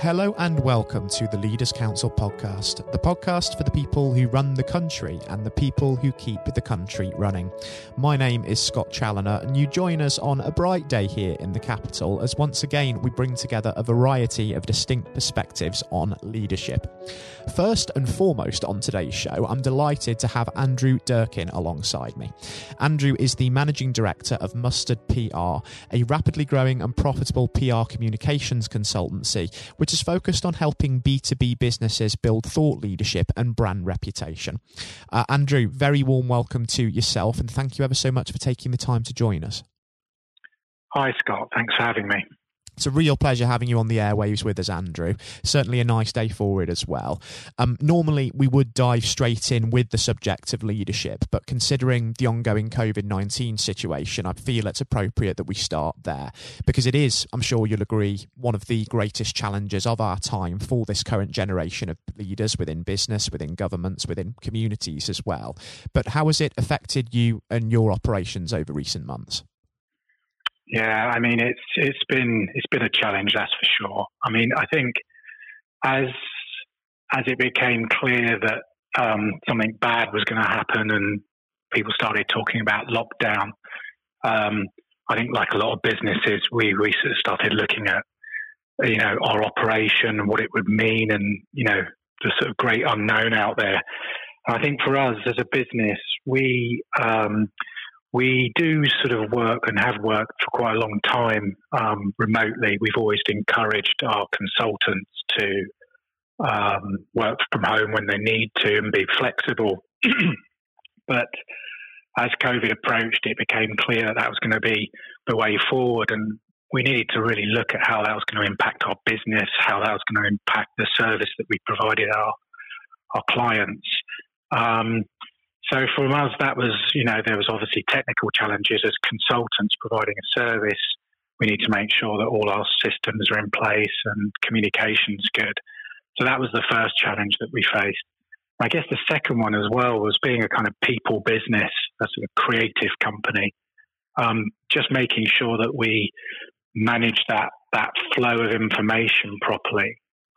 Hello and welcome to the Leaders Council podcast, the podcast for the people who run the country and the people who keep the country running. My name is Scott Challoner, and you join us on a bright day here in the capital as once again we bring together a variety of distinct perspectives on leadership. First and foremost on today's show, I'm delighted to have Andrew Durkin alongside me. Andrew is the managing director of Mustard PR, a rapidly growing and profitable PR communications consultancy, which which is focused on helping B2B businesses build thought leadership and brand reputation. Uh, Andrew, very warm welcome to yourself, and thank you ever so much for taking the time to join us. Hi, Scott. Thanks for having me. It's a real pleasure having you on the airwaves with us, Andrew. Certainly a nice day forward as well. Um, normally, we would dive straight in with the subject of leadership, but considering the ongoing COVID 19 situation, I feel it's appropriate that we start there because it is, I'm sure you'll agree, one of the greatest challenges of our time for this current generation of leaders within business, within governments, within communities as well. But how has it affected you and your operations over recent months? Yeah, I mean it's it's been it's been a challenge, that's for sure. I mean, I think as as it became clear that um, something bad was going to happen, and people started talking about lockdown, um, I think like a lot of businesses, we we sort of started looking at you know our operation and what it would mean, and you know the sort of great unknown out there. I think for us as a business, we um, we do sort of work and have worked for quite a long time um, remotely. We've always encouraged our consultants to um, work from home when they need to and be flexible. but as COVID approached, it became clear that, that was going to be the way forward. And we needed to really look at how that was going to impact our business, how that was going to impact the service that we provided our, our clients. Um, so from us, that was, you know, there was obviously technical challenges as consultants providing a service. We need to make sure that all our systems are in place and communication's good. So that was the first challenge that we faced. I guess the second one as well was being a kind of people business, a sort of creative company, um, just making sure that we manage that that flow of information properly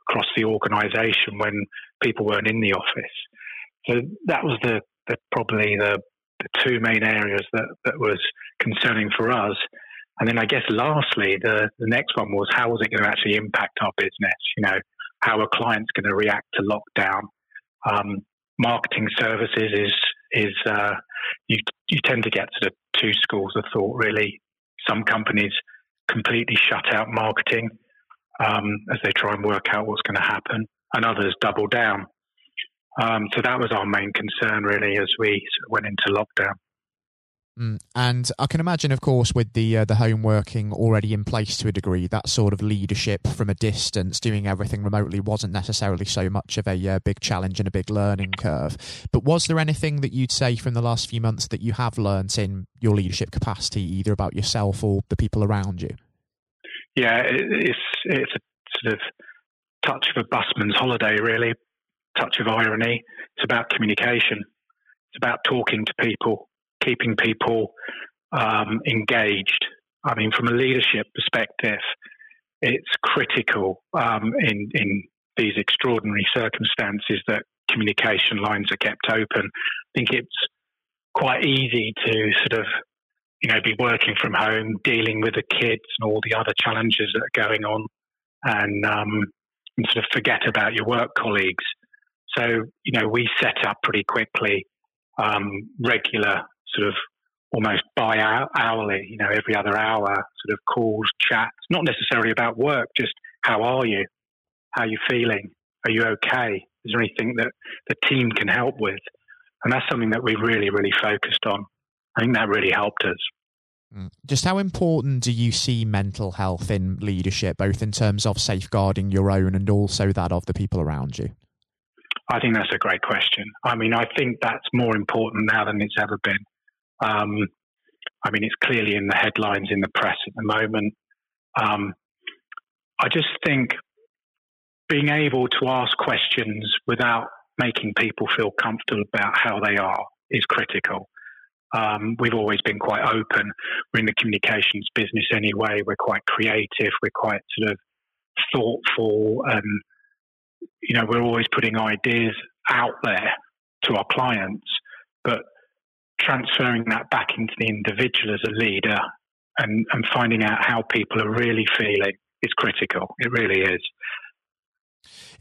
across the organisation when people weren't in the office. So that was the probably the, the two main areas that, that was concerning for us. And then I guess lastly, the, the next one was how was it going to actually impact our business? You know, how are clients going to react to lockdown? Um, marketing services is is uh, you you tend to get sort of two schools of thought really. Some companies completely shut out marketing um, as they try and work out what's going to happen, and others double down. Um, so that was our main concern, really, as we went into lockdown. Mm. And I can imagine, of course, with the uh, the home working already in place to a degree, that sort of leadership from a distance, doing everything remotely, wasn't necessarily so much of a uh, big challenge and a big learning curve. But was there anything that you'd say from the last few months that you have learnt in your leadership capacity, either about yourself or the people around you? Yeah, it's it's a sort of touch of a busman's holiday, really touch of irony. It's about communication. It's about talking to people, keeping people um, engaged. I mean, from a leadership perspective, it's critical um, in in these extraordinary circumstances that communication lines are kept open. I think it's quite easy to sort of you know be working from home, dealing with the kids and all the other challenges that are going on, and, um, and sort of forget about your work colleagues. So, you know, we set up pretty quickly um, regular sort of almost bi hourly, you know, every other hour sort of calls, chats, not necessarily about work, just how are you? How are you feeling? Are you okay? Is there anything that the team can help with? And that's something that we really, really focused on. I think that really helped us. Mm. Just how important do you see mental health in leadership, both in terms of safeguarding your own and also that of the people around you? I think that's a great question. I mean, I think that's more important now than it's ever been. Um, I mean, it's clearly in the headlines in the press at the moment. Um, I just think being able to ask questions without making people feel comfortable about how they are is critical. Um, we've always been quite open. We're in the communications business anyway. We're quite creative. We're quite sort of thoughtful and you know we're always putting ideas out there to our clients, but transferring that back into the individual as a leader and, and finding out how people are really feeling is critical. It really is.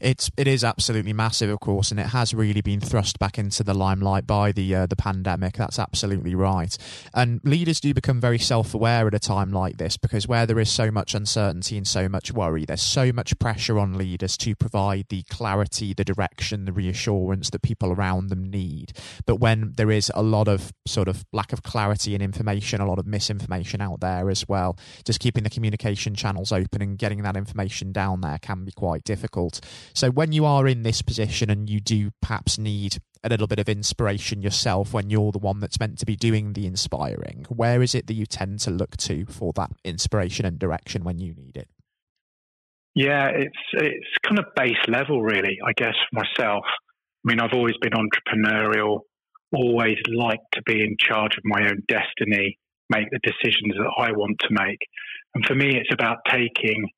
It's it is absolutely massive, of course, and it has really been thrust back into the limelight by the uh, the pandemic. That's absolutely right. And leaders do become very self aware at a time like this because where there is so much uncertainty and so much worry, there's so much pressure on leaders to provide the clarity, the direction, the reassurance that people around them need. But when there is a lot of sort of lack of clarity and information, a lot of misinformation out there as well, just keeping the communication channels open and getting that information down there can be quite difficult. So when you are in this position and you do perhaps need a little bit of inspiration yourself when you're the one that's meant to be doing the inspiring, where is it that you tend to look to for that inspiration and direction when you need it? Yeah, it's it's kind of base level really, I guess myself. I mean, I've always been entrepreneurial, always liked to be in charge of my own destiny, make the decisions that I want to make. And for me, it's about taking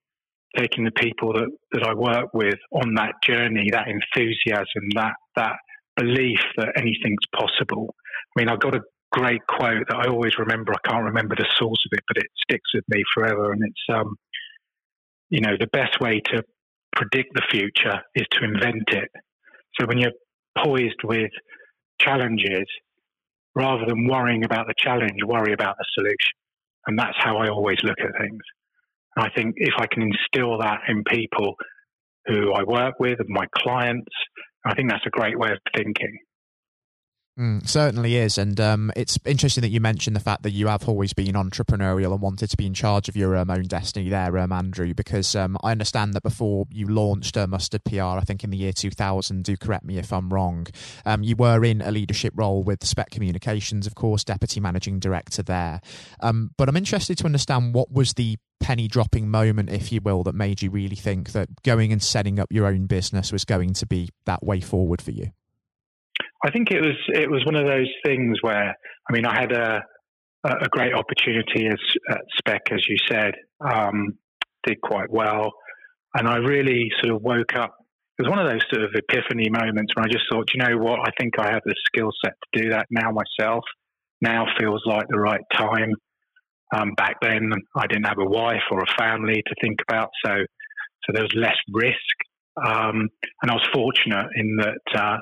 taking the people that, that I work with on that journey, that enthusiasm, that that belief that anything's possible. I mean, I've got a great quote that I always remember. I can't remember the source of it, but it sticks with me forever. And it's, um, you know, the best way to predict the future is to invent it. So when you're poised with challenges, rather than worrying about the challenge, worry about the solution. And that's how I always look at things. I think if I can instill that in people who I work with and my clients, I think that's a great way of thinking. Mm, certainly is, and um, it's interesting that you mentioned the fact that you have always been entrepreneurial and wanted to be in charge of your um, own destiny there, um, Andrew. Because um, I understand that before you launched uh, Mustard PR, I think in the year 2000. Do correct me if I'm wrong. Um, you were in a leadership role with Spec Communications, of course, deputy managing director there. Um, but I'm interested to understand what was the penny dropping moment, if you will, that made you really think that going and setting up your own business was going to be that way forward for you. I think it was it was one of those things where I mean I had a a great opportunity as at Spec as you said um, did quite well. And I really sort of woke up it was one of those sort of epiphany moments where I just thought you know what? I think I have the skill set to do that now myself. Now feels like the right time. Um, back then I didn't have a wife or a family to think about so so there was less risk. Um, and I was fortunate in that uh,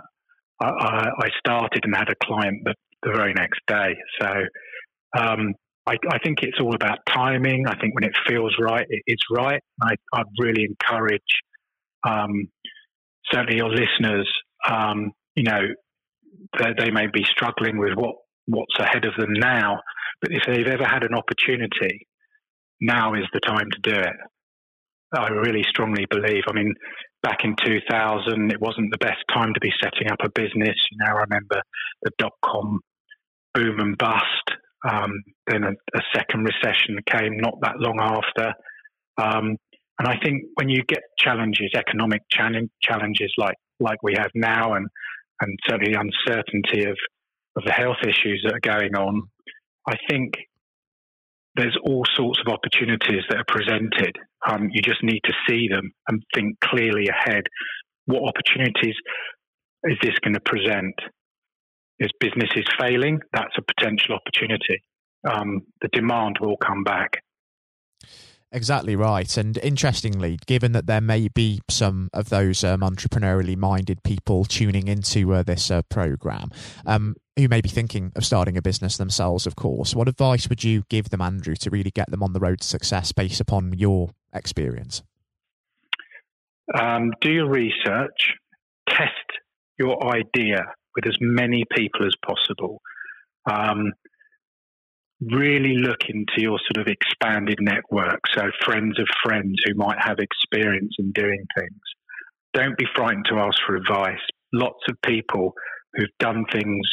I, I started and had a client the, the very next day. So um, I, I, think it's all about timing. I think when it feels right, it, it's right. I, would really encourage um, certainly your listeners. Um, you know, they, they, may be struggling with what what's ahead of them now, but if they've ever had an opportunity, now is the time to do it. I really strongly believe. I mean, back in 2000, it wasn't the best time to be setting up a business. You I remember the dot com boom and bust. Um, then a, a, second recession came not that long after. Um, and I think when you get challenges, economic challenges like like we have now, and and certainly the uncertainty of of the health issues that are going on, I think there's all sorts of opportunities that are presented. Um, you just need to see them and think clearly ahead. What opportunities is this going to present? Is businesses failing? That's a potential opportunity. Um, the demand will come back. Exactly right. And interestingly, given that there may be some of those um, entrepreneurially minded people tuning into uh, this uh, program um, who may be thinking of starting a business themselves, of course, what advice would you give them, Andrew, to really get them on the road to success based upon your experience? Um, do your research, test your idea with as many people as possible. Um, really look into your sort of expanded network. So, friends of friends who might have experience in doing things. Don't be frightened to ask for advice. Lots of people who've done things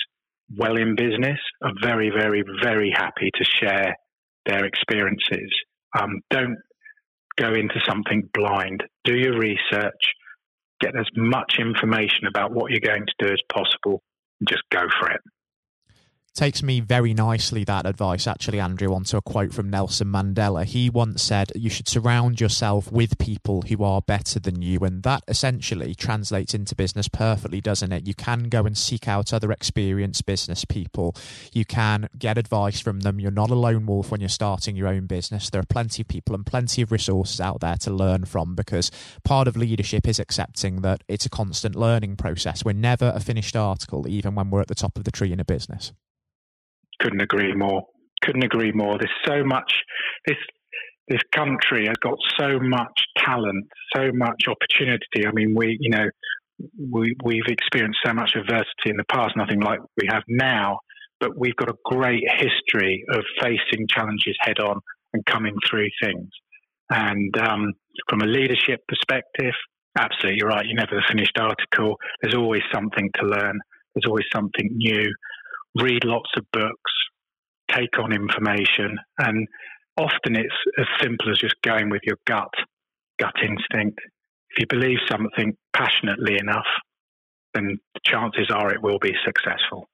well in business are very, very, very happy to share their experiences. Um, don't go into something blind. Do your research, get as much information about what you're going to do as possible, and just go for it. Takes me very nicely that advice actually andrew onto a quote from nelson mandela. He once said you should surround yourself with people who are better than you and that essentially translates into business perfectly doesn't it? You can go and seek out other experienced business people. You can get advice from them. You're not a lone wolf when you're starting your own business. There are plenty of people and plenty of resources out there to learn from because part of leadership is accepting that it's a constant learning process. We're never a finished article even when we're at the top of the tree in a business couldn't agree more. Couldn't agree more. There's so much. This this country has got so much talent, so much opportunity. I mean, we you know we we've experienced so much adversity in the past, nothing like we have now. But we've got a great history of facing challenges head on and coming through things. And um, from a leadership perspective, absolutely right. You're never the finished article. There's always something to learn. There's always something new read lots of books, take on information, and often it's as simple as just going with your gut, gut instinct. If you believe something passionately enough, then the chances are it will be successful.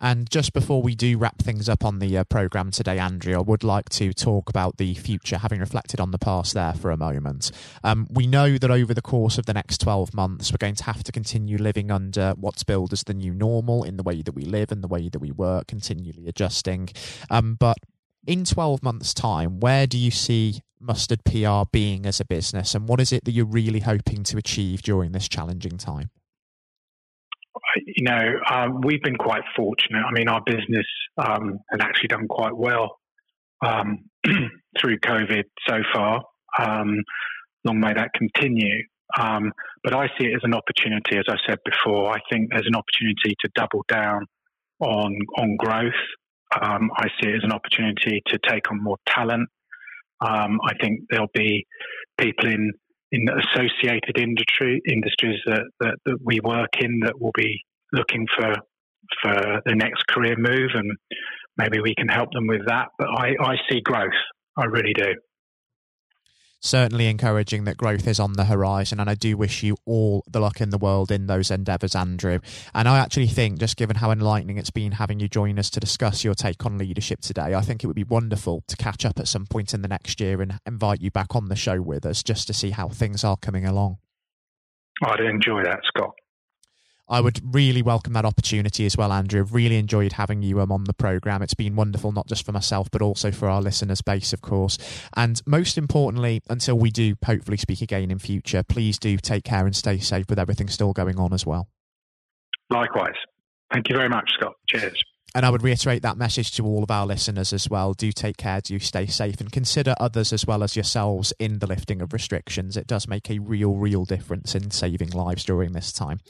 And just before we do wrap things up on the uh, program today, Andrew, I would like to talk about the future, having reflected on the past there for a moment. Um, we know that over the course of the next 12 months, we're going to have to continue living under what's billed as the new normal in the way that we live and the way that we work, continually adjusting. Um, but in 12 months' time, where do you see Mustard PR being as a business, and what is it that you're really hoping to achieve during this challenging time? You know, um, we've been quite fortunate. I mean, our business um, has actually done quite well um, through COVID so far. Um, long may that continue. Um, but I see it as an opportunity, as I said before. I think there's an opportunity to double down on on growth. Um, I see it as an opportunity to take on more talent. I think there'll be people in in associated industry industries that, that, that, we work in that will be looking for for the next career move and maybe we can help them with that. But I, I see growth. I really do certainly encouraging that growth is on the horizon. And I do wish you all the luck in the world in those endeavours, Andrew. And I actually think, just given how enlightening it's been having you join us to discuss your take on leadership today, I think it would be wonderful to catch up at some point in the next year and invite you back on the show with us just to see how things are coming along. I'd enjoy that, Scott. I would really welcome that opportunity as well, Andrew. I've really enjoyed having you um, on the program. It's been wonderful, not just for myself, but also for our listeners' base, of course. And most importantly, until we do hopefully speak again in future, please do take care and stay safe with everything still going on as well. Likewise. Thank you very much, Scott. Cheers. And I would reiterate that message to all of our listeners as well. Do take care, do stay safe, and consider others as well as yourselves in the lifting of restrictions. It does make a real, real difference in saving lives during this time.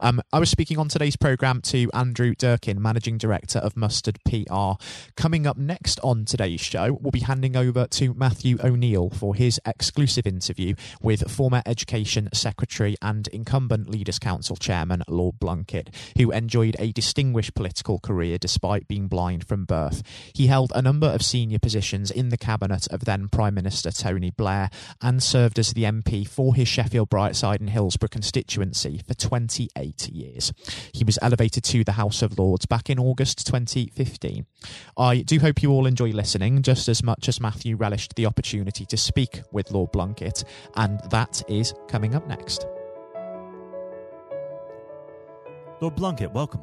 Um, I was speaking on today's programme to Andrew Durkin, Managing Director of Mustard PR. Coming up next on today's show, we'll be handing over to Matthew O'Neill for his exclusive interview with former Education Secretary and incumbent Leaders Council Chairman Lord Blunkett, who enjoyed a distinguished political career despite being blind from birth. He held a number of senior positions in the cabinet of then Prime Minister Tony Blair and served as the MP for his Sheffield Brightside and Hillsborough constituency for 28 years. He was elevated to the House of Lords back in August 2015. I do hope you all enjoy listening just as much as Matthew relished the opportunity to speak with Lord Blunkett, and that is coming up next. Lord Blunkett, welcome.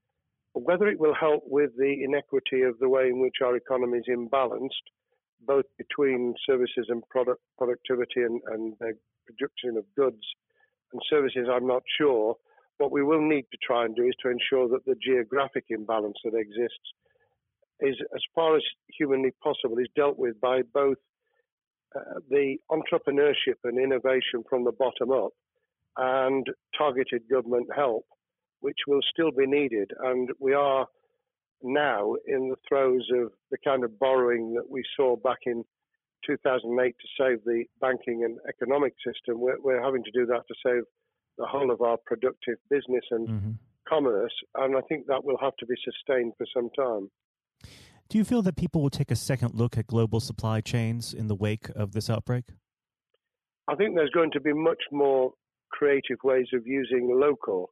Whether it will help with the inequity of the way in which our economy is imbalanced, both between services and product productivity and, and production of goods and services, I'm not sure. What we will need to try and do is to ensure that the geographic imbalance that exists is, as far as humanly possible, is dealt with by both uh, the entrepreneurship and innovation from the bottom up and targeted government help, which will still be needed. And we are now in the throes of the kind of borrowing that we saw back in 2008 to save the banking and economic system. We're, we're having to do that to save the whole of our productive business and mm-hmm. commerce. And I think that will have to be sustained for some time. Do you feel that people will take a second look at global supply chains in the wake of this outbreak? I think there's going to be much more creative ways of using local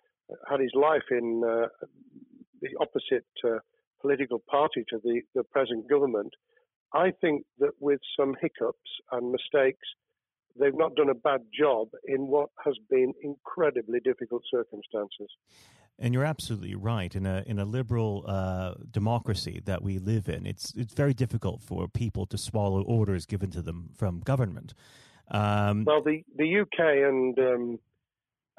had his life in uh, the opposite uh, political party to the, the present government, I think that with some hiccups and mistakes, they've not done a bad job in what has been incredibly difficult circumstances. And you're absolutely right. In a in a liberal uh, democracy that we live in, it's it's very difficult for people to swallow orders given to them from government. Um, well, the the UK and um,